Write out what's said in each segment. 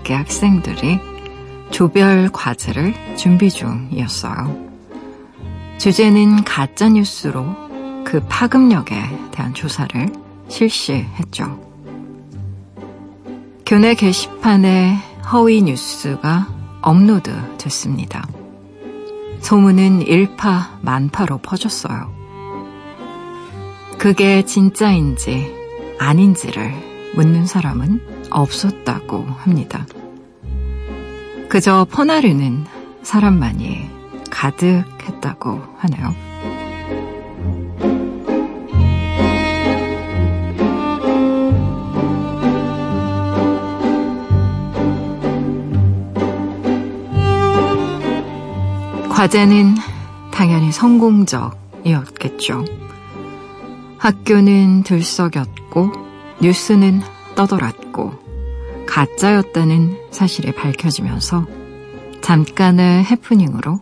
한 대학의 학생들이 조별 과제를 준비 중이었어요. 주제는 가짜뉴스로 그 파급력에 대한 조사를 실시했죠. 교내 게시판에 허위 뉴스가 업로드 됐습니다. 소문은 일파 만파로 퍼졌어요. 그게 진짜인지 아닌지를 묻는 사람은 없었다고 합니다. 그저 퍼나르는 사람만이 가득했다고 하네요. 과제는 당연히 성공적이었겠죠. 학교는 들썩였고 뉴스는 떠돌았고 가짜였다는 사실이 밝혀지면서 잠깐의 해프닝으로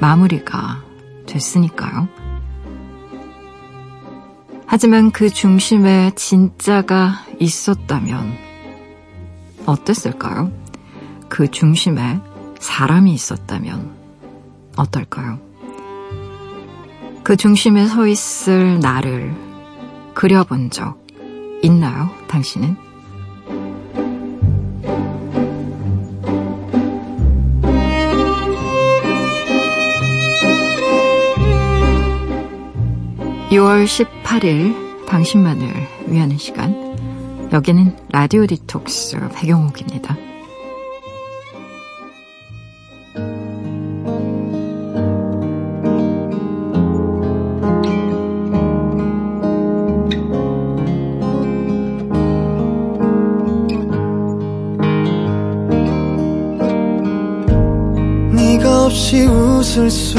마무리가 됐으니까요. 하지만 그 중심에 진짜가 있었다면 어땠을까요? 그 중심에 사람이 있었다면 어떨까요? 그 중심에 서 있을 나를 그려본 적 있나요, 당신은? (6월 18일) 당신만을 위하는 시간 여기는 라디오 디톡스 배경옥입니다. 없이 웃을 수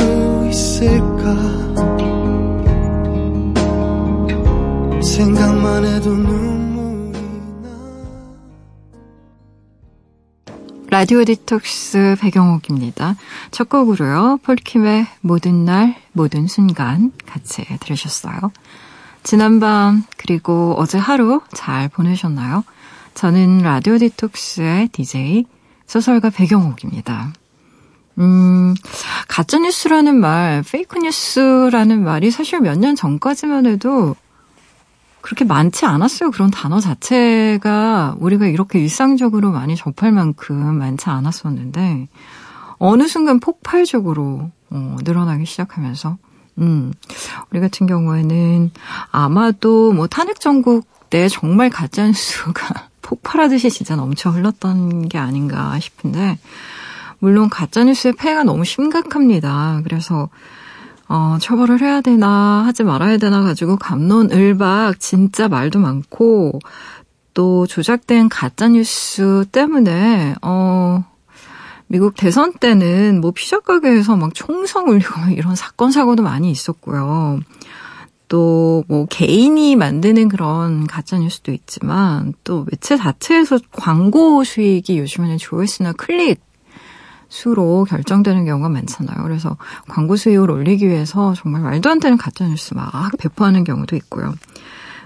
있을까 생각만 해도 눈물이 나 라디오 디톡스 배경옥입니다. 첫 곡으로요. 폴킴의 모든 날 모든 순간 같이 들으셨어요. 지난밤 그리고 어제 하루 잘 보내셨나요? 저는 라디오 디톡스의 DJ 소설가 배경옥입니다. 음, 가짜뉴스라는 말, 페이크뉴스라는 말이 사실 몇 년 전까지만 해도 그렇게 많지 않았어요. 그런 단어 자체가 우리가 이렇게 일상적으로 많이 접할 만큼 많지 않았었는데, 어느 순간 폭발적으로 어, 늘어나기 시작하면서, 음, 우리 같은 경우에는 아마도 뭐 탄핵 전국 때 정말 가짜 뉴스가 폭발하듯이 진짜 넘쳐 흘렀던 게 아닌가 싶은데, 물론 가짜 뉴스의 폐해가 너무 심각합니다. 그래서 어, 처벌을 해야 되나 하지 말아야 되나 가지고 감론을박 진짜 말도 많고 또 조작된 가짜 뉴스 때문에 어 미국 대선 때는 뭐 피자 가게에서 막 총성 울리고 이런 사건 사고도 많이 있었고요. 또 뭐 개인이 만드는 그런 가짜 뉴스도 있지만 또 매체 자체에서 광고 수익이 요즘에는 조회수나 클릭 수로 결정되는 경우가 많잖아요. 그래서 광고 수익을 올리기 위해서 정말 말도 안 되는 가짜뉴스 막 배포하는 경우도 있고요.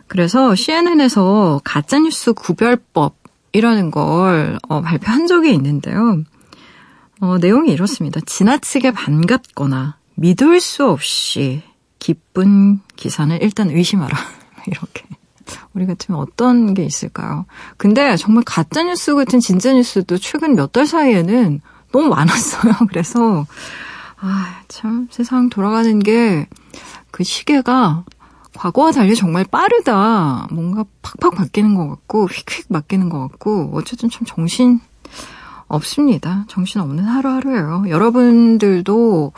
그래서 CNN에서 가짜뉴스 구별법이라는 걸 어, 발표한 적이 있는데요. 어, 내용이 이렇습니다. 지나치게 반갑거나 믿을 수 없이 기쁜 기사는 일단 의심하라. 이렇게. 우리 같으면 어떤 게 있을까요? 근데 정말 가짜뉴스 같은 진짜뉴스도 최근 몇 달 사이에는 너무 많았어요. 그래서, 아, 참, 세상 돌아가는 게, 그 시계가 과거와 달리 정말 빠르다. 뭔가 팍팍 바뀌는 것 같고, 휙휙 바뀌는 것 같고, 어쨌든 참 정신 없습니다. 정신 없는 하루하루예요. 여러분들도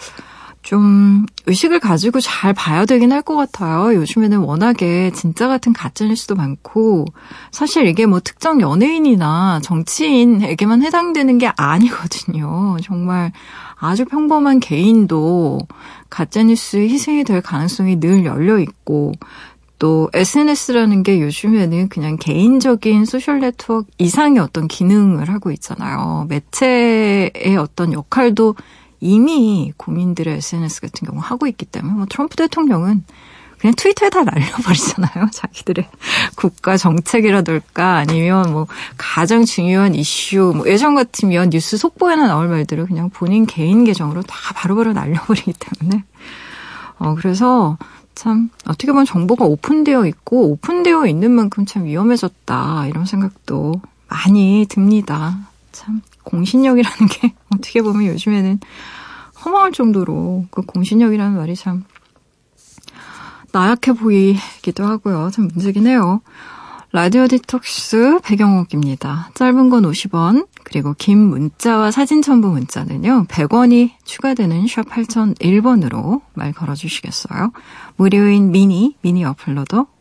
좀 의식을 가지고 잘 봐야 되긴 할 것 같아요. 요즘에는 워낙에 진짜 같은 가짜 뉴스도 많고 사실 이게 뭐 특정 연예인이나 정치인에게만 해당되는 게 아니거든요. 정말 아주 평범한 개인도 가짜 뉴스 희생이 될 가능성이 늘 열려 있고 또 SNS라는 게 요즘에는 그냥 개인적인 social network 이상의 어떤 기능을 하고 있잖아요. 매체의 어떤 역할도 이미 국민들의 SNS 같은 경우 하고 있기 때문에 뭐 트럼프 대통령은 그냥 트위터에 다 날려버리잖아요. 자기들의 국가 정책이라든가 아니면 뭐 가장 중요한 이슈, 뭐 예전 같으면 뉴스 속보에나 나올 말들을 그냥 본인 개인 계정으로 다 바로바로 날려버리기 때문에. 어, 그래서 참 어떻게 보면 정보가 오픈되어 있고 오픈되어 있는 만큼 참 위험해졌다 이런 생각도 많이 듭니다. 참 공신력이라는 게 어떻게 보면 요즘에는 허망할 정도로 그 공신력이라는 말이 참 나약해 보이기도 하고요. 참 문제긴 해요. 라디오 디톡스 배경옥입니다. 짧은 건 50원, 그리고 긴 문자와 사진 첨부 문자는요, 100원이 추가되는 샵 8001번으로 말 걸어주시겠어요? 무료인 미니, 미니 어플로도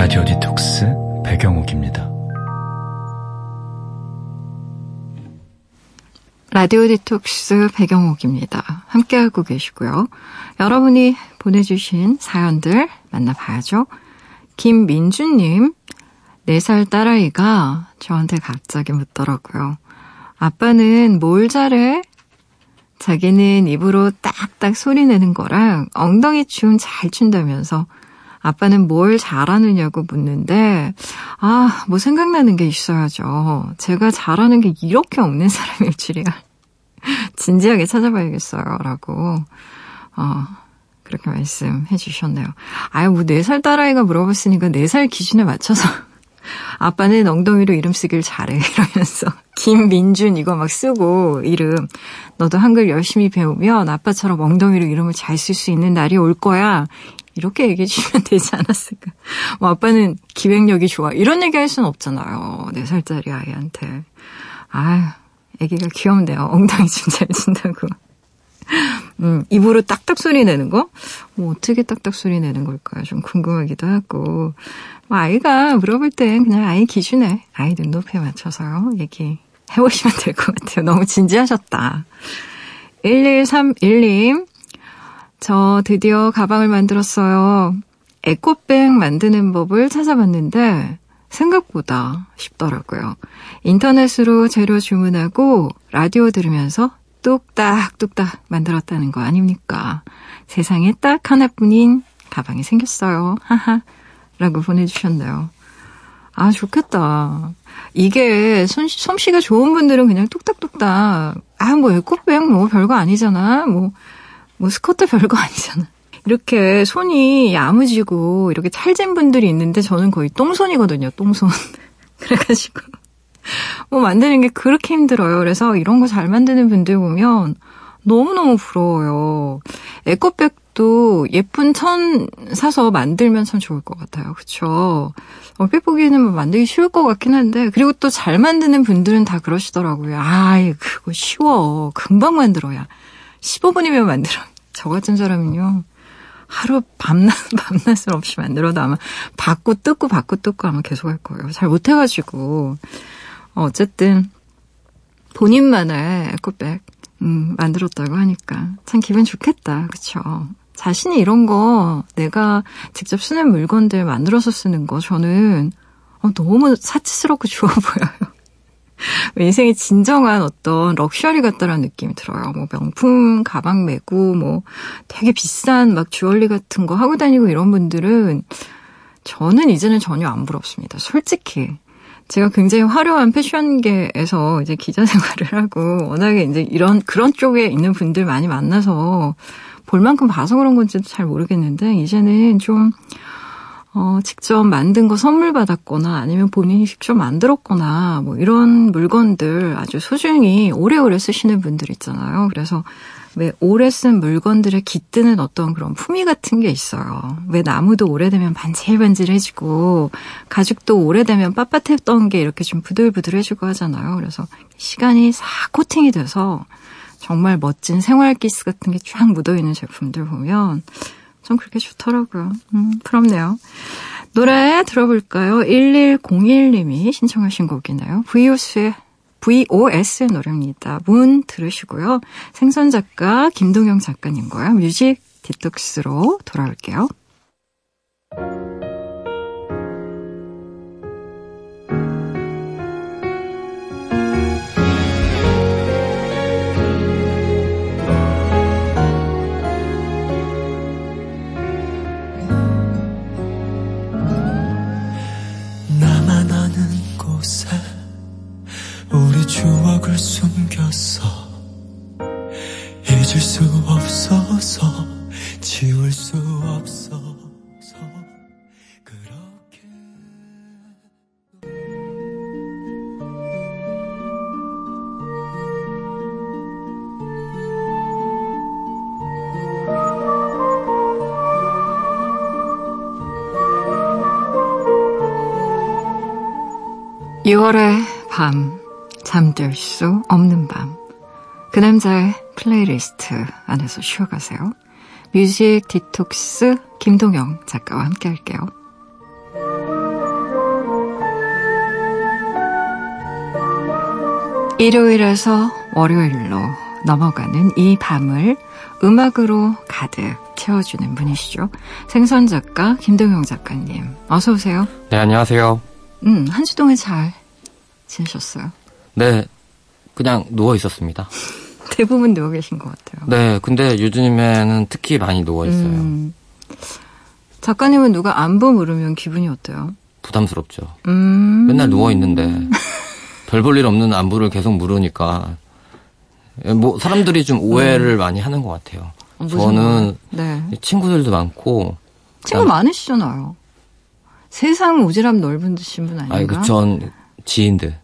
라디오 디톡스 배경옥입니다. 라디오 디톡스 배경옥입니다. 함께하고 계시고요. 여러분이 보내주신 사연들 만나봐야죠. 김민주님, 4살 딸아이가 저한테 갑자기 묻더라고요. 아빠는 뭘 잘해? 자기는 입으로 딱딱 소리 내는 거랑 엉덩이 춤 잘 춘다면서 아빠는 뭘 잘하느냐고 묻는데, 아, 뭐 생각나는 게 있어야죠. 제가 잘하는 게 이렇게 없는 사람일 줄이야. 진지하게 찾아봐야겠어요. 라고, 어, 그렇게 말씀해 주셨네요. 아유, 뭐, 4살 딸아이가 물어봤으니까 4살 기준에 맞춰서 아빠는 엉덩이로 이름 쓰길 잘해. 이러면서. 김민준 이거 막 쓰고 이름. 너도 한글 열심히 배우면 아빠처럼 엉덩이로 이름을 잘 쓸 수 있는 날이 올 거야. 이렇게 얘기해 주시면 되지 않았을까. 뭐 아빠는 기획력이 좋아. 이런 얘기 할 수는 없잖아요. 4살짜리 아이한테. 아유, 애기가 귀엽네요. 엉덩이 춤잘 춘다고. 음, 입으로 딱딱 소리 내는 거? 뭐 어떻게 딱딱 소리 내는 걸까요? 좀 궁금하기도 하고. 뭐 아이가 물어볼 땐 그냥 아이 기준에, 아이 눈높이에 맞춰서요. 얘기 해보시면 될 것 같아요. 너무 진지하셨다. 1131님, 저 드디어 가방을 만들었어요. 에코백 만드는 법을 찾아봤는데 생각보다 쉽더라고요. 인터넷으로 재료 주문하고 라디오 들으면서 뚝딱뚝딱 만들었다는 거 아닙니까? 세상에 딱 하나뿐인 가방이 생겼어요. 하하. 라고 보내주셨네요. 아, 좋겠다. 이게 솜, 솜씨가 좋은 분들은 그냥 뚝딱뚝딱, 아, 뭐 에코백 뭐 별거 아니잖아. 뭐 뭐 스커트 별거 아니잖아. 이렇게 손이 야무지고 이렇게 찰진 분들이 있는데 저는 거의 똥손이거든요. 똥손. 그래가지고 뭐 만드는 게 그렇게 힘들어요. 그래서 이런 거 잘 만드는 분들 보면 너무너무 부러워요. 에코백도 예쁜 천 사서 만들면 참 좋을 것 같아요. 그쵸? 얼핏 보기에는 뭐 만들기 쉬울 것 같긴 한데, 그리고 또 잘 만드는 분들은 다 그러시더라고요. 아이, 그거 쉬워. 금방 만들어야. 15분이면 만들어. 저 같은 사람은요, 하루 밤낮, 밤낮을 없이 만들어도 아마 받고 뜯고 받고 뜯고 아마 계속 할 거예요. 잘 못해가지고. 어, 어쨌든, 본인만의 에코백, 음, 만들었다고 하니까 참 기분 좋겠다. 그쵸? 자신이 이런 거 내가 직접 쓰는 물건들 만들어서 쓰는 거 저는 어, 너무 사치스럽고 좋아 보여요. 인생의 진정한 어떤 럭셔리 같다라는 느낌이 들어요. 뭐 명품 가방 메고 뭐 되게 비싼 막 주얼리 같은 거 하고 다니고 이런 분들은 저는 이제는 전혀 안 부럽습니다. 솔직히. 제가 굉장히 화려한 패션계에서 이제 기자 생활을 하고 워낙에 이제 이런 그런 쪽에 있는 분들 많이 만나서 볼 만큼 봐서 그런 건지도 잘 모르겠는데 이제는 좀 어, 직접 만든 거 선물 받았거나 아니면 본인이 직접 만들었거나 뭐 이런 물건들 아주 소중히 오래오래 쓰시는 분들 있잖아요. 그래서 왜 오래 쓴 물건들에 깃드는 어떤 그런 품위 같은 게 있어요. 왜 나무도 오래되면 반질반질해지고 가죽도 오래되면 빳빳했던 게 이렇게 좀 부들부들해지고 하잖아요. 그래서 시간이 싹 코팅이 돼서 정말 멋진 생활기스 같은 게 쫙 묻어있는 제품들 보면 좀 그렇게 좋더라고요. 음, 부럽네요. 노래 들어볼까요? 1101님이 신청하신 곡이네요. VOS의 VOS의 노래입니다. 문 들으시고요. 생선 작가 김동영 작가님과요. 뮤직 디톡스로 돌아올게요. 6월의 밤, 잠들 수 없는 밤. 그 남자의 플레이리스트 안에서 쉬어가세요. 뮤직 디톡스 김동영 작가와 함께 할게요. 일요일에서 월요일로 넘어가는 이 밤을 음악으로 가득 채워주는 분이시죠. 생선 작가 김동영 작가님, 어서 오세요. 네, 안녕하세요. 음, 한주 동안 잘 지내셨어요? 네, 그냥 누워 있었습니다. 대부분 누워 계신 것 같아요. 네, 근데 요즘에는 특히 많이 누워 있어요. 음, 작가님은 누가 안부 물으면 기분이 어때요? 부담스럽죠. 음. 맨날 누워 있는데 별 볼 일 없는 안부를 계속 물으니까 뭐 사람들이 좀 오해를 음. 많이 하는 것 같아요. 어, 저는 네. 친구들도 많고 친구 많으시잖아요. 세상 오지랖 넓은 듯신 분 아닌가? 아니, 그전 지인들.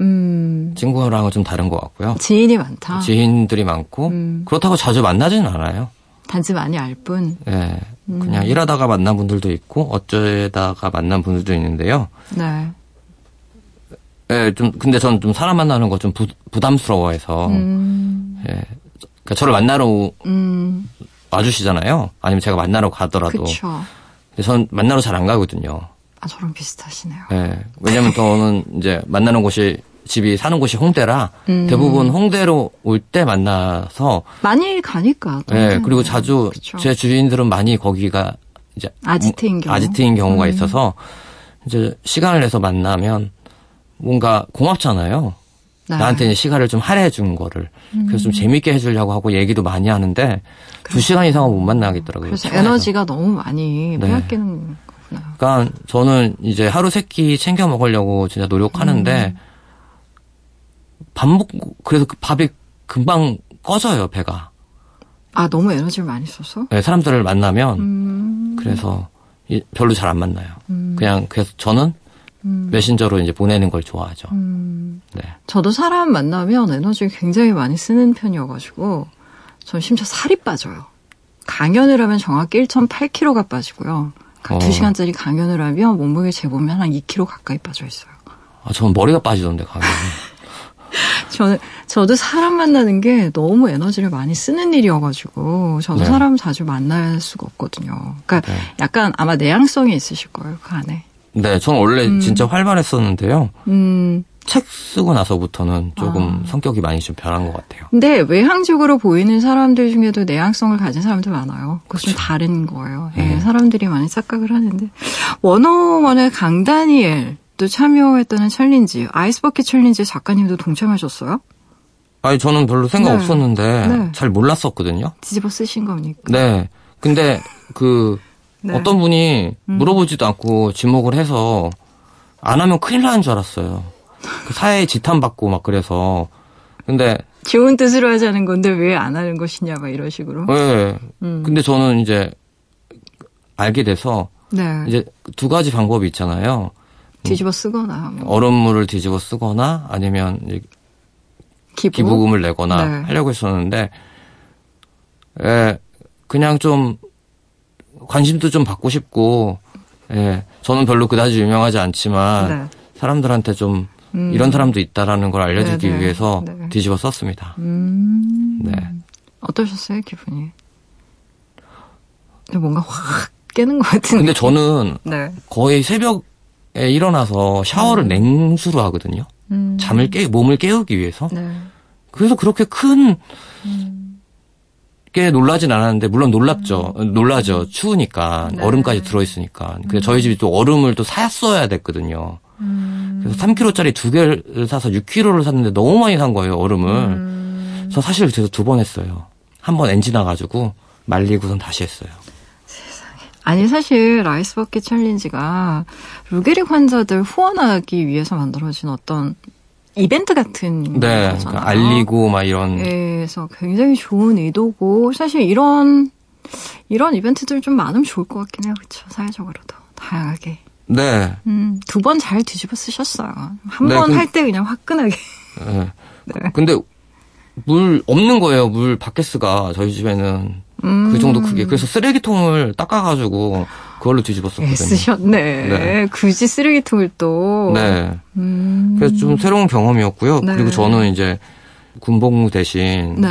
음. 친구랑은 좀 다른 것 같고요. 지인이 많다. 지인들이 많고 음. 그렇다고 자주 만나지는 않아요. 단지 많이 알 뿐. 네, 음. 그냥 일하다가 만난 분들도 있고 어쩌다가 만난 분들도 있는데요. 네. 네, 좀 근데 저는 좀 사람 만나는 거 좀 부담스러워해서. 음. 예, 그러니까 저를 만나러 음. 와주시잖아요. 아니면 제가 만나러 가더라도. 그쵸. 근데 전 만나러 잘 안 가거든요. 아, 저랑 비슷하시네요. 네. 왜냐면 저는 이제 만나는 곳이 집이 사는 곳이 홍대라 음. 대부분 홍대로 올 때 만나서 많이 가니까. 네. 그리고 자주 그쵸. 제 주인들은 많이 거기가 이제 아지트인 경우 아지트인 경우가 음. 있어서 이제 시간을 내서 만나면 뭔가 고맙잖아요. 네. 나한테 이제 시간을 좀 할애해 준 거를. 음. 그래서 좀 재밌게 해주려고 하고 얘기도 많이 하는데 두 시간 이상은 못 만나겠더라고요. 그래서 차에서. 에너지가 너무 많이 네. 빼앗기는 그러니까 저는 이제 하루 세 끼 챙겨 먹으려고 진짜 노력하는데 음. 밥 먹고 그래서 그 밥이 금방 꺼져요 배가. 아 너무 에너지를 많이 써서? 네 사람들을 만나면 음. 그래서 별로 잘 안 만나요. 음. 그냥 그래서 저는 음. 메신저로 이제 보내는 걸 좋아하죠. 음. 네. 저도 사람 만나면 에너지 굉장히 많이 쓰는 편이어가지고 전 심지어 살이 빠져요. 강연을 하면 정확히 1.8kg가 빠지고요. 어. 2시간짜리 강연을 하면 몸무게 재보면 한 2kg 가까이 빠져 있어요. 아, 저는 머리가 빠지던데, 강연. 저는, 저도 사람 만나는 게 너무 에너지를 많이 쓰는 일이어가지고, 저도 네. 사람 자주 만날 수가 없거든요. 그러니까 네. 약간 아마 내향성이 있으실 거예요, 그 안에. 네, 저는 원래 음. 진짜 활발했었는데요. 음. 책 쓰고 나서부터는 조금 아. 성격이 많이 좀 변한 것 같아요. 근데 외향적으로 보이는 사람들 중에도 내향성을 가진 사람들 많아요. 그것은 좀 다른 거예요. 네. 네, 사람들이 많이 착각을 하는데 워너원의 강다니엘 또 참여했다는 challenge Ice Bucket Challenge 작가님도 동참하셨어요? 아니 저는 별로 생각 네. 없었는데 네. 잘 몰랐었거든요. 뒤집어 쓰신 거니까. 네. 근데 그 네. 어떤 분이 음. 물어보지도 않고 지목을 해서 안 하면 큰일 나는 줄 알았어요. 그 사회에 지탄받고 막 그래서 근데 좋은 뜻으로 하자는 건데 왜 안 하는 것이냐 막 이런 식으로. 네. 음. 근데 저는 이제 알게 돼서 네. 이제 두 가지 방법이 있잖아요. 뒤집어 쓰거나 뭐. 얼음물을 뒤집어 쓰거나 아니면 기부? 기부금을 내거나 네. 하려고 했었는데 예, 그냥 좀 관심도 좀 받고 싶고, 예, 저는 별로 그다지 유명하지 않지만 네. 사람들한테 좀 음. 이런 사람도 있다라는 걸 알려주기 네네. 네. 위해서 네. 뒤집어 썼습니다. 음. 네. 어떠셨어요 기분이? 뭔가 확 깨는 것 같은. 근데 저는 네. 거의 새벽에 일어나서 샤워를 음. 냉수로 하거든요. 음. 잠을 깨 몸을 깨우기 위해서. 네. 그래서 그렇게 큰 음. 게 놀라진 않았는데 물론 놀랍죠. 음. 놀라죠. 추우니까 네. 얼음까지 들어 있으니까. 근데 저희 집이 또 얼음을 또 샀어야 됐거든요. 음. 그래서 3kg짜리 두 개를 사서 6kg를 샀는데 너무 많이 산 거예요, 얼음을. 음. 그래서 사실 그래서 두 번 했어요. 한 번 엔진 나가지고 말리고선 다시 했어요. 아니 사실 라이스버킷 챌린지가 루게릭 환자들 후원하기 위해서 만들어진 어떤 이벤트 같은 네, 거잖아요. 그러니까 알리고 막 이런. 네, 그래서 굉장히 좋은 의도고 사실 이런 이런 이벤트들 좀 많으면 좋을 것 같긴 해요, 그렇죠? 사회적으로도 다양하게. 네. 음, 두 번 잘 뒤집어 쓰셨어요. 한 번 할때 그, 냥 화끈하게. 네. 네. 근데 물 없는 거예요. 물 바켓스가 저희 집에는 음. 그 정도 크게. 그래서 쓰레기통을 닦아가지고 그걸로 뒤집었었거든요. 쓰셨네. 네. 굳이 쓰레기통을 또. 네. 음. 그래서 좀 새로운 경험이었고요. 네. 그리고 저는 이제 군복무 대신 네.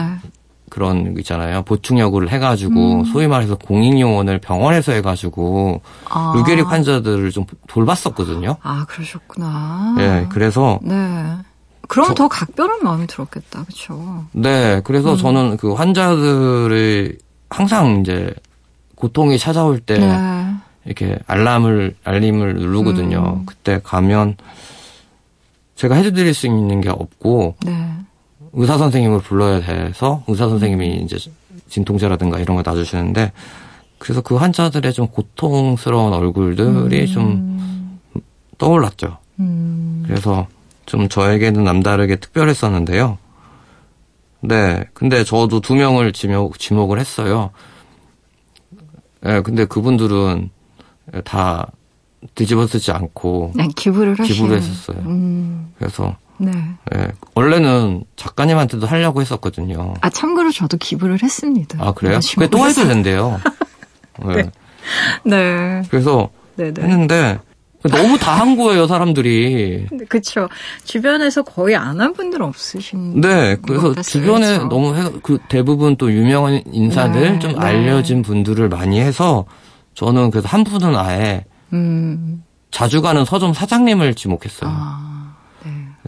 그런 거 있잖아요. 보충역을 해가지고 음. 소위 말해서 공익요원을 병원에서 해가지고 아. 루게릭 환자들을 좀 돌봤었거든요. 아 그러셨구나. 네, 그래서 네. 그럼 저, 더 각별한 마음이 들었겠다, 그렇죠? 네, 그래서 음. 저는 그 환자들의 항상 이제 고통이 찾아올 때 네. 이렇게 알람을 알림을 누르거든요. 음. 그때 가면 제가 해드릴 수 있는 게 없고 네. 의사 선생님을 불러야 돼서 의사 선생님이 이제 진통제라든가 이런 거 놔주시는데 그래서 그 환자들의 좀 고통스러운 얼굴들이 음. 좀 떠올랐죠. 음. 그래서 좀 저에게는 남다르게 특별했었는데요. 네. 근데 저도 두 명을 지목, 지목을 했어요. 예, 네, 근데 그분들은 다 뒤집어 쓰지 않고. 네, 기부를. 기부를 했었어요. 음. 그래서. 네. 네. 원래는 작가님한테도 하려고 했었거든요. 아, 참고로 저도 기부를 했습니다. 아, 그래요? 그게 또 해도 된대요. 네. 네. 그래서 네네. 했는데 너무 다 한 거예요, 사람들이. 그렇죠. 주변에서 거의 안 한 분들 없으신. 네, 그래서 주변에 그렇죠? 너무 해, 그 대부분 또 유명한 인사들 네, 좀 네. 알려진 분들을 많이 해서 저는 그래서 한 분은 아예 음. 자주 가는 서점 사장님을 지목했어요. 아, 네.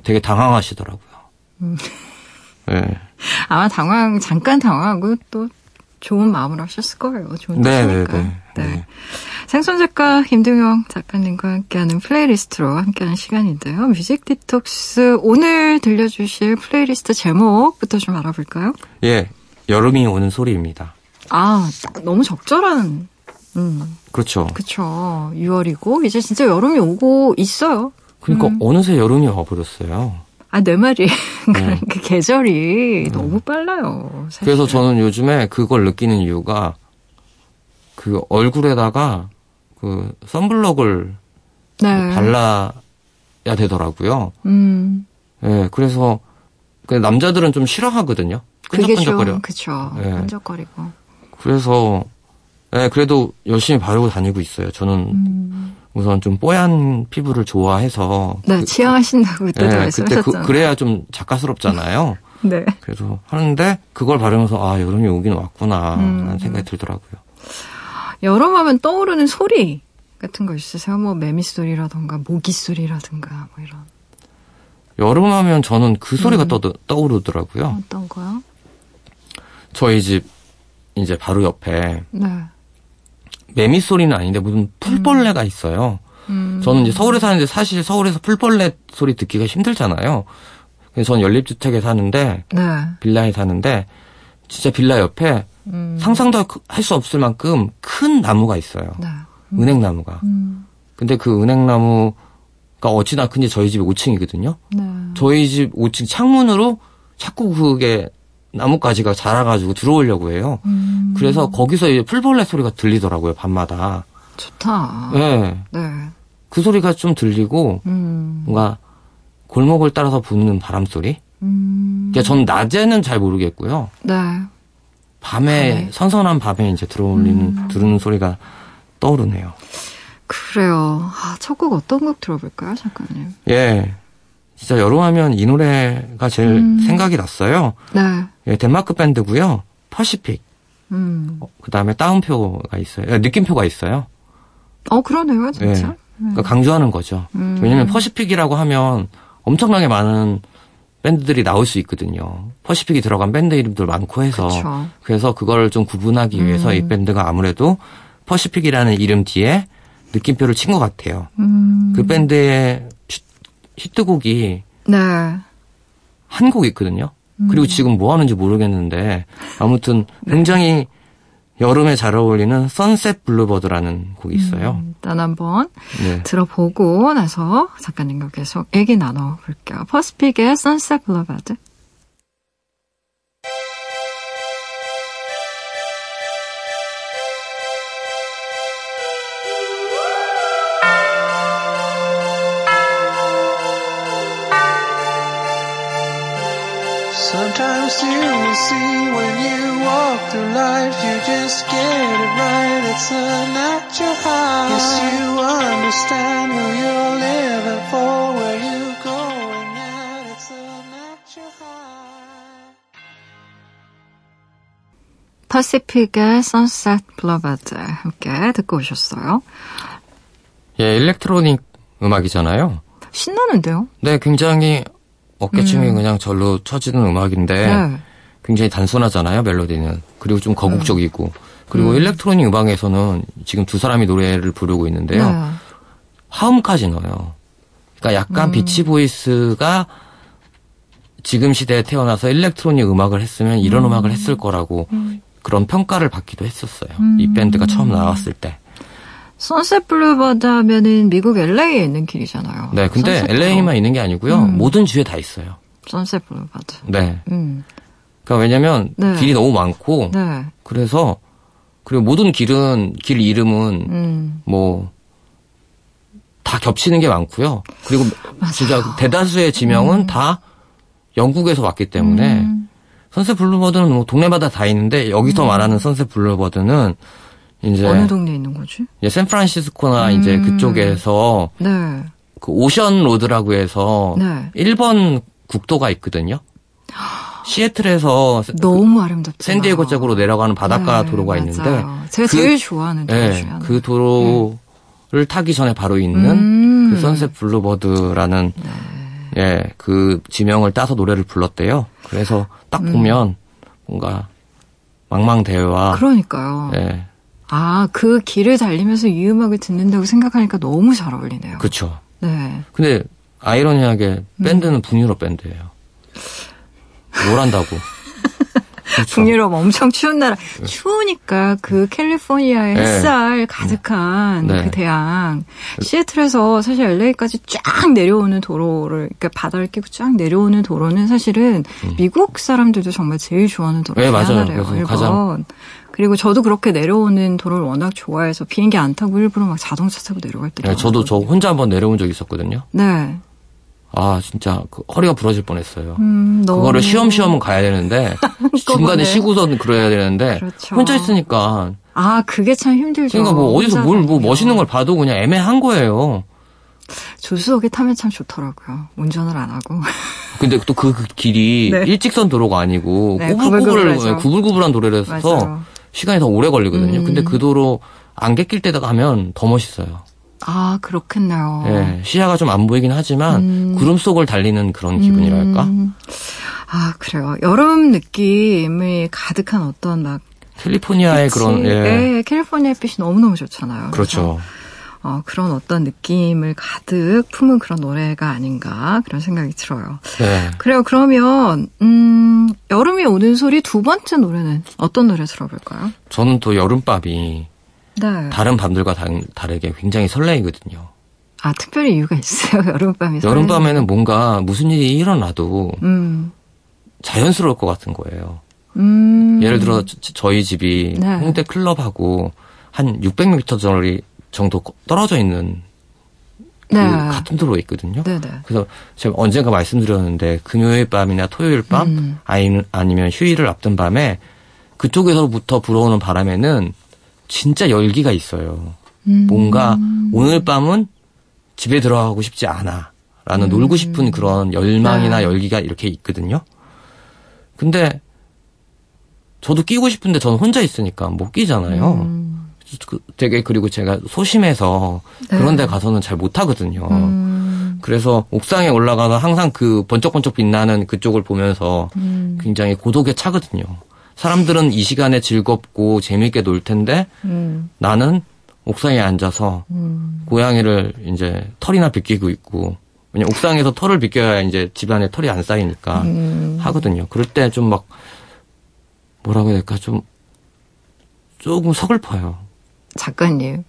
되게 당황하시더라고요. 음. 네. 아마 당황 잠깐 당황하고 또 좋은 마음으로 하셨을 거예요. 좋은 네, 네, 네, 네. 생선 작가 김동영 작가님과 함께하는 playlist로 함께하는 시간인데요. 뮤직 디톡스 오늘 들려주실 플레이리스트 제목부터 좀 알아볼까요? 예, 여름이 오는 소리입니다. 아, 너무 적절한. 음. 그렇죠. 그렇죠. 6월이고 이제 진짜 여름이 오고 있어요. 그러니까 음. 어느새 여름이 와버렸어요. 아, 내 말이. 네. 그 계절이 네. 너무 빨라요. 사실. 그래서 저는 요즘에 그걸 느끼는 이유가 그 얼굴에다가 그 선블럭을 네. 발라야 되더라고요. 음. 네, 그래서 그 남자들은 좀 싫어하거든요. 끈적끈적거려. 그죠. 네. 끈적거리고. 그래서 네, 그래도 열심히 바르고 다니고 있어요. 저는 음. 우선 좀 뽀얀 피부를 좋아해서 네, 그, 취향하신다고 그때 네, 그때 그, 그래야 좀 작가스럽잖아요. 네. 그래서 하는데 그걸 바르면서 아 여름이 오긴 왔구나 라는 음. 생각이 들더라고요. 여름하면 떠오르는 소리 같은 거 있으세요? 뭐 매미 소리라던가 모기 소리라든가 뭐 이런. 여름하면 저는 그 소리가 음. 떠, 떠오르더라고요. 어떤 거요? 저희 집 이제 바로 옆에 네. 매미 소리는 아닌데 무슨 풀벌레가 음. 있어요. 음. 저는 이제 서울에 사는데 사실 서울에서 풀벌레 소리 듣기가 힘들잖아요. 그래서 저는 연립주택에 사는데 네. 빌라에 사는데 진짜 빌라 옆에 음. 상상도 할 수 없을 만큼 큰 나무가 있어요. 네. 음. 은행나무가. 음. 근데 그 은행나무가 어찌나 큰지 저희 집이 5층이거든요. 네. 저희 집 5층 창문으로 자꾸 그게 나뭇가지가 자라가지고 들어오려고 해요. 음. 그래서 거기서 이제 풀벌레 소리가 들리더라고요, 밤마다. 좋다. 네. 네. 그 소리가 좀 들리고, 음. 뭔가 골목을 따라서 부는 바람 소리? 음. 그러니까 전 낮에는 잘 모르겠고요. 네. 밤에, 밤에? 선선한 밤에 이제 들어올리는 음. 들은 소리가 떠오르네요. 그래요. 아, 첫 곡 어떤 곡 들어볼까요, 작가님? 예. 진짜 여름 하면 이 노래가 제일 음. 생각이 났어요. 네. 예, 덴마크 밴드고요. Pacific. 음. 어, 그 다음에 따옴표가 있어요. 예, 느낌표가 있어요. 어, 그러네요, 진짜. 예. 그러니까 강조하는 거죠. 음. 왜냐면 Pacific이라고 하면 엄청나게 많은 밴드들이 나올 수 있거든요. Pacific이 들어간 밴드 이름들 많고 해서 그쵸. 그래서 그걸 좀 구분하기 위해서 이 음. 밴드가 아무래도 Pacific이라는 이름 뒤에 느낌표를 친 것 같아요. 음. 그 밴드의 히트곡이 네. 한곡 있거든요. 음. 그리고 지금 뭐 하는지 모르겠는데 아무튼 네. 굉장히 여름에 잘 어울리는 Sunset Boulevard라는 곡이 있어요. 음, 일단 한번 네. 들어보고 나서 작가님과 계속 얘기 나눠볼게요. Pacific의 Sunset Boulevard. Sometimes you will see when you walk through life, you just get it right. It's a natural high. Yes, you understand who you're living for, where you're going at. It's a natural high. 파시픽의 Sunset Bluebird 함께 듣고 오셨어요. 예, 일렉트로닉 음악이잖아요. 신나는데요? 네, 굉장히 어깨춤이 음. 그냥 절로 쳐지는 음악인데 네. 굉장히 단순하잖아요 멜로디는 그리고 좀 거국적이고 그리고 음. electronic 음악에서는 지금 두 사람이 노래를 부르고 있는데요 네. 화음까지 넣어요. 그러니까 약간 음. 비치 보이스가 지금 시대에 태어나서 electronic 음악을 했으면 이런 음. 악을 했을 거라고 음. 그런 평가를 받기도 했었어요. 이 밴드가 처음 나왔을 때. Sunset Boulevard 하면은 미국 LA에 있는 길이잖아요. 네, 근데 LA만 있는 게 아니고요. 음. 모든 주에 다 있어요. Sunset Boulevard. 네. 음. 그러니까 왜냐면 네. 길이 너무 많고 네. 그래서 그리고 모든 길은 길 이름은 음. 뭐다 겹치는 게 많고요. 그리고 맞아요. 진짜 대다수의 지명은 음. 다 영국에서 왔기 때문에 음. Sunset Boulevard는 뭐 동네마다 다 있는데 여기서 음. 말하는 Sunset Boulevard는 이제 어느 동네에 있는 거지? 이제 샌프란시스코나 음. 이제 그쪽에서 네. 그 Ocean Road라고 해서 네. 1번 국도가 있거든요. 시애틀에서 너무 아름답죠. 샌디에고 쪽으로 내려가는 바닷가 네, 도로가 맞아요. 있는데 제가 그, 제일 좋아하는 도로 네, 그 도로를 네. 타기 전에 바로 있는 음. 그 Sunset Boulevard라는 네. 예, 그 지명을 따서 노래를 불렀대요. 그래서 딱 음. 보면 뭔가 망망대해와 그러니까요. 예. 아, 그 길을 달리면서 이 음악을 듣는다고 생각하니까 너무 잘 어울리네요. 그렇죠. 네. 근데 아이러니하게 밴드는 음. 북유럽 밴드예요. 뭘 한다고. 그렇죠. 북유럽 엄청 추운 나라. 네. 추우니까 그 캘리포니아의 네. 햇살 네. 가득한 네. 그 대양. 시애틀에서 사실 LA까지 쫙 내려오는 도로를, 그러니까 바다를 끼고 쫙 내려오는 도로는 사실은 음. 미국 사람들도 정말 제일 좋아하는 도로 네, 맞아요. 가장 그리고 저도 그렇게 내려오는 도로를 워낙 좋아해서 비행기 안 타고 일부러 막 자동차 타고 내려갈 때도 네, 저도 저 혼자 한번 내려온 적 있었거든요. 네. 아 진짜 그 허리가 부러질 뻔했어요. 음, 너무... 그거를 시험시험은 가야 되는데 중간에 쉬고서는 그래야 되는데 그렇죠. 혼자 있으니까 아 그게 참 힘들죠. 그러니까 뭐 어디서 뭘 뭐 멋있는 걸 봐도 그냥 애매한 거예요. 조수석에 타면 참 좋더라고요. 운전을 안 하고. 근데 또 그 길이 네. 일직선 도로가 아니고 네, 구불구불 구불구불한 도로라서. 시간이 더 오래 걸리거든요. 음. 근데 그 도로 안개 낄 때다 가면 더 멋있어요. 아, 그렇겠네요. 네, 시야가 좀 안 보이긴 하지만 음. 구름 속을 달리는 그런 기분이랄까? 음. 아, 그래요. 여름 느낌이 가득한 어떤 막 캘리포니아의 빛이, 그런 예. 네, 캘리포니아 빛이 너무너무 좋잖아요. 그렇죠. 어, 그런 어떤 느낌을 가득 품은 그런 노래가 아닌가 그런 생각이 들어요. 네. 그래요. 그러면 음, 여름이 오는 소리 두 번째 노래는 어떤 노래 들어볼까요? 저는 또 여름밤이 네. 다른 밤들과 다 르게 굉장히 설레이거든요. 아 특별히 이유가 있어요. 여름밤이 여름밤에는 뭔가 무슨 일이 일어나도 음. 자연스러울 것 같은 거예요. 음. 예를 들어 저, 희 집이 네. 홍대 클럽하고 한 600m 정리 정도 떨어져 있는 그 네. 같은 도로에 있거든요. 네네. 네. 그래서 제가 언젠가 말씀드렸는데 금요일 밤이나 토요일 밤 음. 아니면, 아니면 휴일을 앞둔 밤에 그쪽에서부터 불어오는 바람에는 진짜 열기가 있어요. 음. 뭔가 오늘 밤은 집에 들어가고 싶지 않아. 라는 음. 놀고 싶은 그런 열망이나 네. 열기가 이렇게 있거든요. 근데 저도 끼고 싶은데 저는 혼자 있으니까 못 끼잖아요. 음. 그 되게 그리고 제가 소심해서 네. 그런 데 가서는 잘 못하거든요. 음. 그래서 옥상에 올라가서 항상 그 번쩍번쩍 빛나는 그쪽을 보면서 음. 굉장히 고독에 차거든요. 사람들은 이 시간에 즐겁고 재미있게 놀 텐데 음. 나는 옥상에 앉아서 음. 고양이를 이제 털이나 벗기고 있고 왜냐 옥상에서 털을 벗겨야 이제 집안에 털이 안 쌓이니까 음. 하거든요. 그럴 때 좀 막 뭐라고 해야 될까 좀 조금 서글퍼요. 작가님,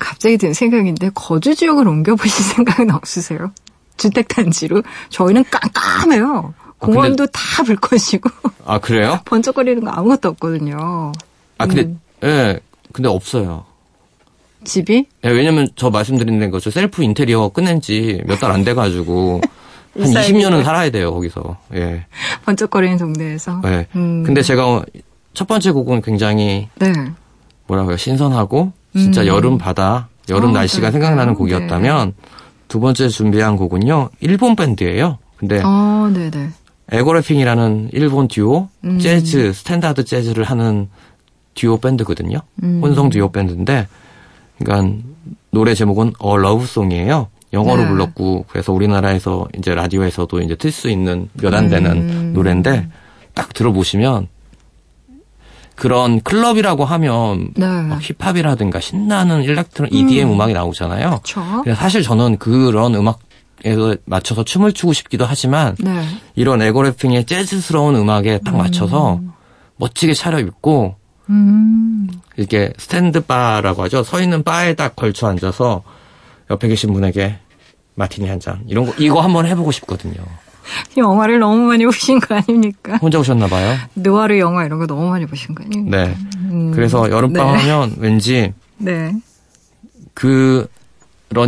갑자기 든 생각인데 거주 지역을 옮겨보실 생각은 없으세요? 주택단지로 저희는 깜깜해요. 아, 공원도 근데, 다 불꽃이고. 아 그래요? 번쩍거리는 거 아무것도 없거든요. 아 근데 음. 예, 네, 근데 없어요. 집이? 네, 왜냐면 저 말씀드리는 거죠. 셀프 인테리어 끝낸 지 몇 달 안 돼가지고 한 20년은 살아야 돼요 거기서. 예. 번쩍거리는 동네에서. 네. 음. 근데 제가 첫 번째 곡은 굉장히 네. 뭐라고요 신선하고 진짜 음. 여름 바다, 여름 어, 날씨가 그럴까요? 생각나는 곡이었다면 네. 두 번째 준비한 곡은요 일본 밴드예요. 근데 어, 네네. EGO-WRAPPIN'이라는 일본 듀오 음. 재즈 스탠다드 재즈를 하는 듀오 밴드거든요. 음. 혼성 듀오 밴드인데 그러니까 노래 제목은 어 Love Song이에요. 영어로 네. 불렀고 그래서 우리나라에서 이제 라디오에서도 이제 틀 수 있는 몇 안 되는 음. 노래인데 딱 들어보시면 그런 클럽이라고 하면 네. 막 힙합이라든가 신나는 electronic EDM 음. 악이 나오잖아요. 그래서 사실 저는 그런 음악 에서 맞춰서 춤을 추고 싶기도 하지만 네. 이런 에고래핑의 재즈스러운 음악에 딱 맞춰서 음. 멋지게 차려입고 음. 이게 스탠드 바라고 하죠. 서 있는 바에 딱 걸쳐 앉아서 옆에 계신 분에게 마티니 한 잔. 이런 거, 이거 한번 해보고 싶거든요. 영화를 너무 많이 보신 거 아닙니까? 혼자 오셨나 봐요. 느와르 영화 이런 거 너무 많이 보신 거 아닙니까? 네. 음. 그래서 여름밤 네. 하면 왠지 네. 그런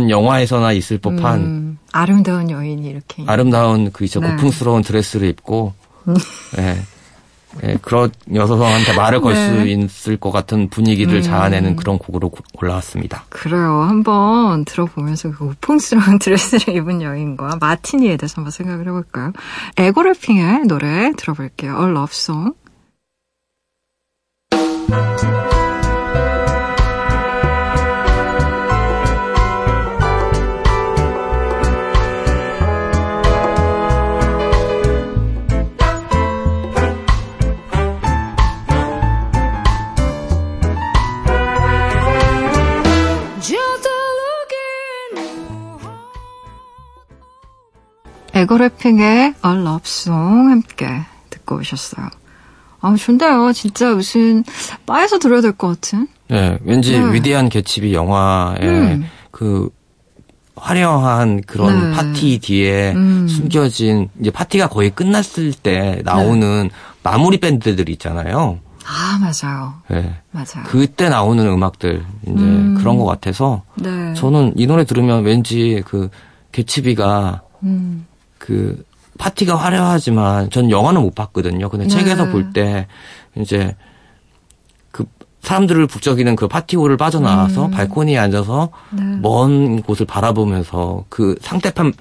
영화에서나 있을 법한 음. 아름다운 여인이 이렇게 아름다운 그 이제 네. 고풍스러운 드레스를 입고 네. 예, 그런 여성한테 말을 걸수 네. 있을 것 같은 분위기를 음. 자아내는 그런 곡으로 골라왔습니다. 그래요. 한번 들어보면서 그 우풍스러운 드레스를 입은 여인과 마티니에 대해서 한번 생각을 해볼까요? 에고래핑의 노래 들어볼게요. A Love Song. 에거래핑의 A Love Song 함께 듣고 오셨어요. 아, 좋네요. 진짜 무슨 바에서 들어야 될 것 같은. 네, 왠지 네. 위대한 개츠비 영화의 음. 그 화려한 그런 네. 파티 뒤에 음. 숨겨진 이제 파티가 거의 끝났을 때 나오는 네. 마무리 밴드들 있잖아요. 아 맞아요. 네. 맞아요. 그때 나오는 음악들 이제 음. 그런 것 같아서 네. 저는 이 노래 들으면 왠지 그 개츠비가 음. 그 파티가 화려하지만 전 영화는 못 봤거든요. 근데 네. 책에서 볼 때 이제 그 사람들을 북적이는 그 파티홀을 빠져나와서 음. 발코니에 앉아서 네. 먼 곳을 바라보면서 그 상대편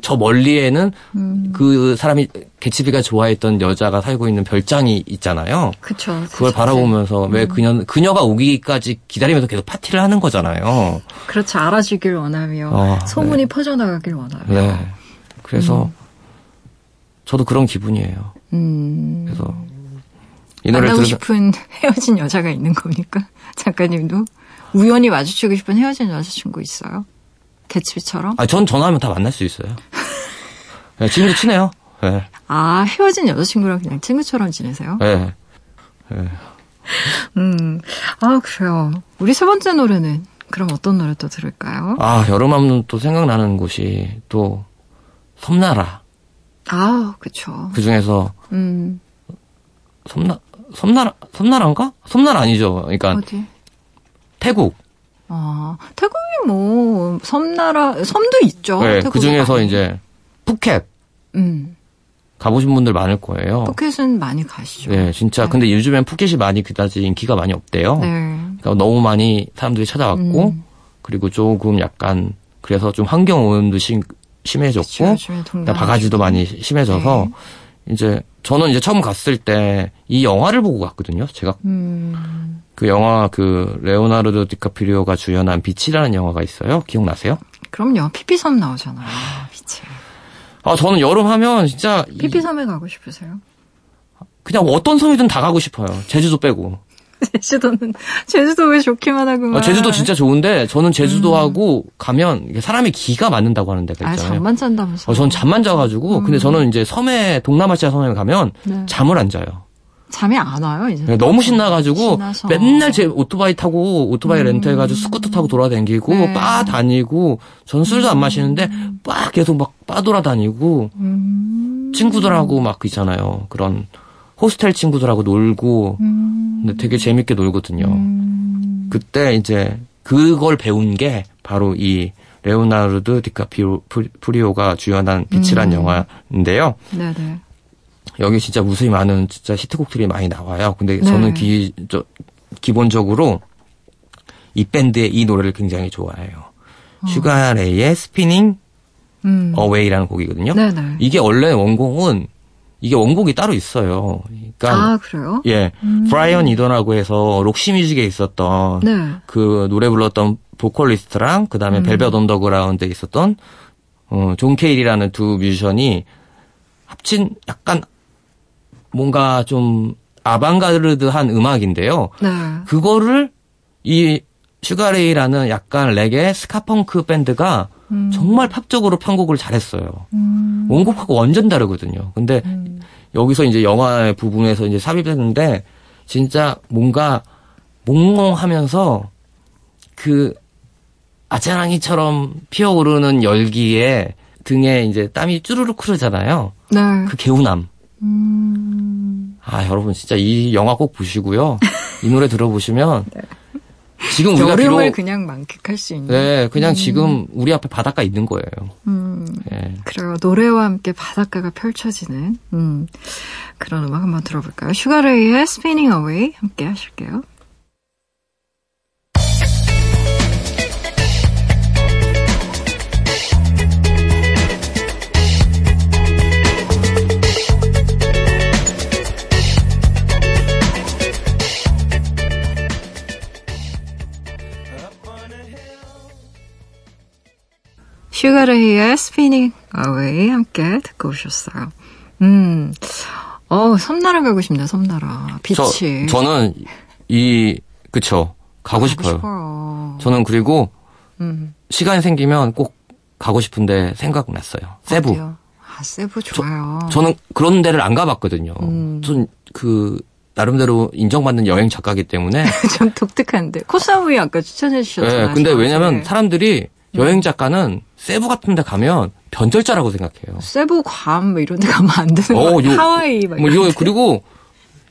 저 멀리에는 음. 그 사람이 개츠비가 좋아했던 여자가 살고 있는 별장이 있잖아요. 그쵸. 그걸 바라보면서 음. 왜 그녀 그녀가 오기까지 기다리면서 계속 파티를 하는 거잖아요. 그렇죠. 알아주길 원하며 어, 소문이 네. 퍼져나가길 원하며. 네. 그래서 음. 저도 그런 기분이에요. 음. 그래서 이 노래를 만나고 들으 싶은 헤어진 여자가 있는 겁니까? 작가님도 우연히 마주치고 싶은 헤어진 여자친구 있어요? 개츠비처럼? 아, 전 전화하면 다 만날 수 있어요. 네, 지금도 친해요. 네. 아, 헤어진 여자친구랑 그냥 친구처럼 지내세요? 네. 네. 음, 아, 그래요. 우리 세 번째 노래는 그럼 어떤 노래 또 들을까요? 아, 여름하면 또 생각나는 곳이 또 섬나라. 아, 그쵸. 그 중에서, 음. 섬나, 섬나라, 섬나라인가? 섬나라 아니죠. 그러니까. 어디? 태국. 아, 태국이 뭐, 섬나라, 섬도 있죠. 네, 그 중에서 이제, 푸켓. 음. 가보신 분들 많을 거예요. 푸켓은 많이 가시죠. 네, 진짜. 네. 근데 요즘엔 푸켓이 많이 그다지 인기가 많이 없대요. 네. 그러니까 너무 많이 사람들이 찾아왔고, 음. 그리고 조금 약간 그래서 좀 환경 오염도 심, 심해졌고, 바가지도 많이 심해져서 네. 이제 저는 이제 처음 갔을 때 이 영화를 보고 갔거든요. 제가 음. 그 영화 그 레오나르도 디카프리오가 주연한 빛이라는 영화가 있어요. 기억나세요? 그럼요. 피피섬 나오잖아요. 비치. 아 저는 여름 하면 진짜 피피섬에 가고 싶으세요? 그냥 어떤 섬이든 다 가고 싶어요. 제주도 빼고. 제주도는 제주도 왜 좋기만 하구만. 아, 제주도 진짜 좋은데 저는 제주도하고 음. 가면 사람이 기가 맞는다고 하는 데가 있잖아요. 아, 잠만 잔다면서. 어, 저는 잠만 자가지고 음. 근데 저는 이제 섬에 동남아시아 섬에 가면 네. 잠을 안 자요. 잠이 안 와요 이제. 네, 너무 신나가지고 신나서. 맨날 제 오토바이 타고 오토바이 음. 렌트해가지고 스쿠터 타고 돌아다니고 네. 빠 다니고 전 술도 안 마시는데 빠 계속 막 빠돌아다니고 음. 친구들하고 막 있잖아요 그런 호스텔 친구들하고 놀고 음. 근데 되게 재밌게 놀거든요. 음. 그때 이제 그걸 배운 게 바로 이 레오나르도 디카프리오가 주연한 빛이란 음. 영화인데요. 네네. 여기 진짜 무수히 많은 진짜 히트곡들이 많이 나와요. 근데 네. 저는 기, 저, 기본적으로 이 밴드의 이 노래를 굉장히 좋아해요. 어. 슈가레이의 스피닝 음. Away라는 곡이거든요. 네네. 이게 원래 원곡은 이게 원곡이 따로 있어요. 그러니까 아 그래요? 예, 음. 브라이언 이노라고 해서 록시 뮤직에 있었던 네. 그 노래 불렀던 보컬리스트랑 그 다음에 음. 벨벳 언더그라운드에 있었던 어, 존 케일이라는 두 뮤지션이 합친 약간 뭔가 좀 아방가르드한 음악인데요. 네. 그거를 이 슈가레이라는 약간 레게 스카펑크 밴드가 음. 정말 팝적으로 편곡을 잘했어요. 음. 원곡하고 완전 다르거든요. 근데 음. 여기서 이제 영화의 부분에서 이제 삽입했는데 진짜 뭔가 몽롱하면서 그 아지랑이처럼 피어오르는 열기에 등에 이제 땀이 쭈르륵 흐르잖아요. 네. 그 개운함. 음... 아, 여러분 진짜 이 영화 꼭 보시고요. 이 노래 들어보시면 네. 지금 우리가 비록 그냥 만끽할 수 있는. 네, 그냥 음. 지금 우리 앞에 바닷가 있는 거예요. 음. 네. 그래요. 노래와 함께 바닷가가 펼쳐지는 음. 그런 음악 한번 들어볼까요? 슈가레이의 Spinning Away 함께 하실게요. 슈가르히의 Spinning Away 함께 듣고 오셨어요. 음, 어, 섬나라 가고 싶네요, 섬나라. 빛이. 저, 저는 이, 그쵸. 가고, 가고 싶어요. 싶어요. 저는 그리고, 음. 시간이 생기면 꼭 가고 싶은데 생각났어요. 세부. 어디요? 아, 세부 좋아요. 저, 는 그런 데를 안 가봤거든요. 음. 전그 나름대로 인정받는 여행 작가기 때문에 좀 독특한데 코사무이 아까 추천해 주셨잖아요. 네, 근데 왜냐면 사람들이 여행 작가는 세부 같은 데 가면 변절자라고 생각해요. 세부 괌뭐 이런 데 가면 안 되는 어, 거예요. 하와이 막 뭐 이런 그리고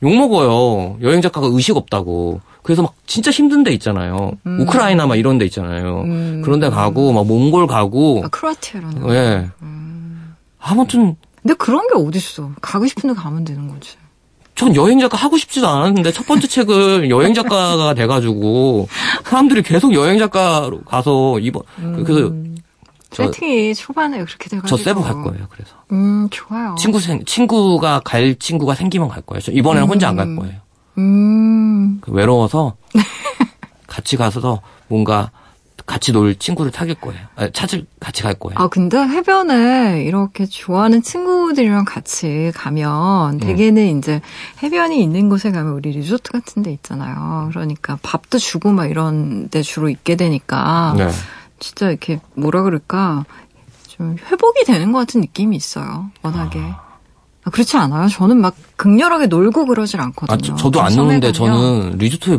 욕 먹어요. 여행 작가가 의식 없다고. 그래서 막 진짜 힘든 데 있잖아요. 음. 우크라이나 막 이런 데 있잖아요. 음. 그런 데 가고 막 몽골 가고 아, 크로아티아라는 예. 네. 음. 아무튼 근데 그런 게 어딨어. 가고 싶은 데 가면 되는 거지. 전 여행 작가 하고 싶지도 않았는데 첫 번째 책을 여행 작가가 돼가지고 사람들이 계속 여행 작가로 가서 이번 음. 그 세팅이 초반에 그렇게 돼가지고 저 세부 갈 거예요. 그래서 음 좋아요. 친구 생 친구가 갈 친구가 생기면 갈 거예요. 저 이번에는 음. 혼자 안 갈 거예요. 음. 그 외로워서 같이 가서 뭔가 같이 놀 친구를 사귈 거예요. 아니, 찾을 같이 갈 거예요. 아 근데 해변에 이렇게 좋아하는 친구들이랑 같이 가면 음. 대개는 음. 이제 해변이 있는 곳에 가면 우리 리조트 같은 데 있잖아요. 그러니까 밥도 주고 막 이런 데 주로 있게 되니까 네. 진짜 이렇게 뭐라 그럴까 좀 회복이 되는 것 같은 느낌이 있어요. 워낙에. 아. 그렇지 않아요? 저는 막 극렬하게 놀고 그러질 않거든요. 아, 저, 도안 노는데 저는 리조트에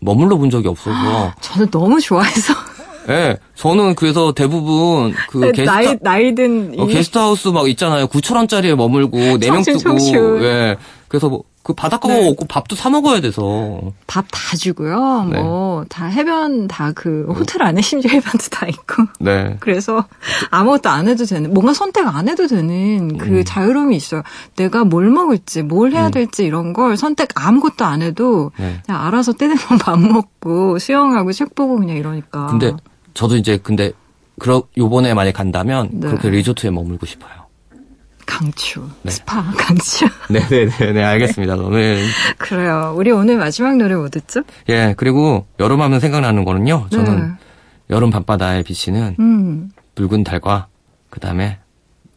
머물러 본 적이 없어서. 저는 너무 좋아해서. 예, 네, 저는 그래서 대부분 그 네, 게스트 나이 나이든 어, 게스트하우스 막 있잖아요. 9천 원짜리에 머물고 네 명 뜨고 예. 그래서 뭐, 그 바닷가 네. 없고 밥도 사 먹어야 돼서. 밥 다 주고요. 네. 뭐, 다 해변 다 그 호텔 안에 심지어 해변도 다 있고. 네. 그래서 아무것도 안 해도 되는, 뭔가 선택 안 해도 되는 그 음. 자유로움이 있어요. 내가 뭘 먹을지, 뭘 해야 음. 될지 이런 걸 선택 아무것도 안 해도 네. 그냥 알아서 때되면 밥 먹고 수영하고 책 보고 그냥 이러니까. 근데 저도 이제 근데 그러 요번에 만약 간다면 네. 그렇게 리조트에 머물고 싶어요. 강추. 네. 스파 강추. 네네네 네, 알겠습니다. 오늘 그래요. 우리 오늘 마지막 노래 뭐 듣죠? 예 그리고 여름 하면 생각나는 거는요. 저는 네. 여름 밤바다에 비치는 음. 붉은 달과 그 다음에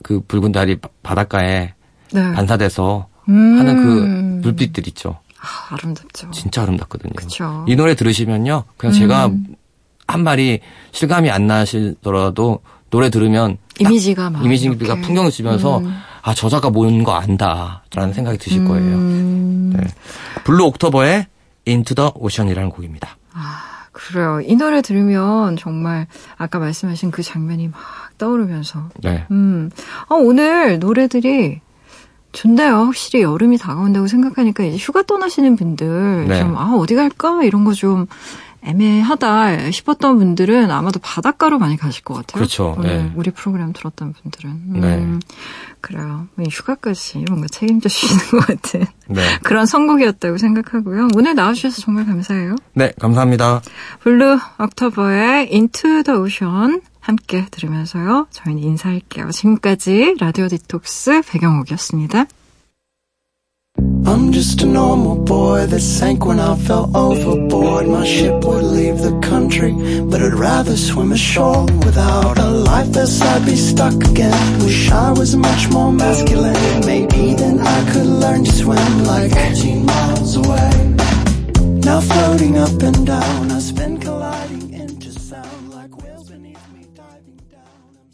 그 붉은 달이 바닷가에 네. 반사돼서 음. 하는 그 불빛들 있죠. 아, 아름답죠. 진짜 아름답거든요. 그쵸. 이 노래 들으시면요. 그냥 음. 제가 한 말이 실감이 안 나시더라도 노래 들으면 이미지가 막 이미지가 풍경을 지면서 음. 아 저자가 뭔가 안다라는 생각이 드실 음. 거예요. 네. 블루 옥토버의 Into the Ocean이라는 곡입니다. 아 그래요. 이 노래 들으면 정말 아까 말씀하신 그 장면이 막 떠오르면서 네. 음. 아, 오늘 노래들이 좋네요. 확실히 여름이 다가온다고 생각하니까 이제 휴가 떠나시는 분들 네. 좀, 아, 어디 갈까? 이런 거 좀 애매하다 싶었던 분들은 아마도 바닷가로 많이 가실 것 같아요. 그렇죠. 네. 우리 프로그램 들었던 분들은. 음, 네. 그래요. 휴가까지 뭔가 책임져 주시는 것 같은 네. 그런 선곡이었다고 생각하고요. 오늘 나와주셔서 정말 감사해요. 네, 감사합니다. 블루 옥토버의 Into the Ocean 함께 들으면서요. 저희는 인사할게요. 지금까지 라디오 디톡스 배경옥이었습니다. I'm just a normal boy that sank when I fell overboard. My ship would leave the country, but I'd rather swim ashore without a life vest. I'd be stuck again. Wish I was much more masculine. Maybe then I could learn to swim like 14 miles away. Now floating up and down.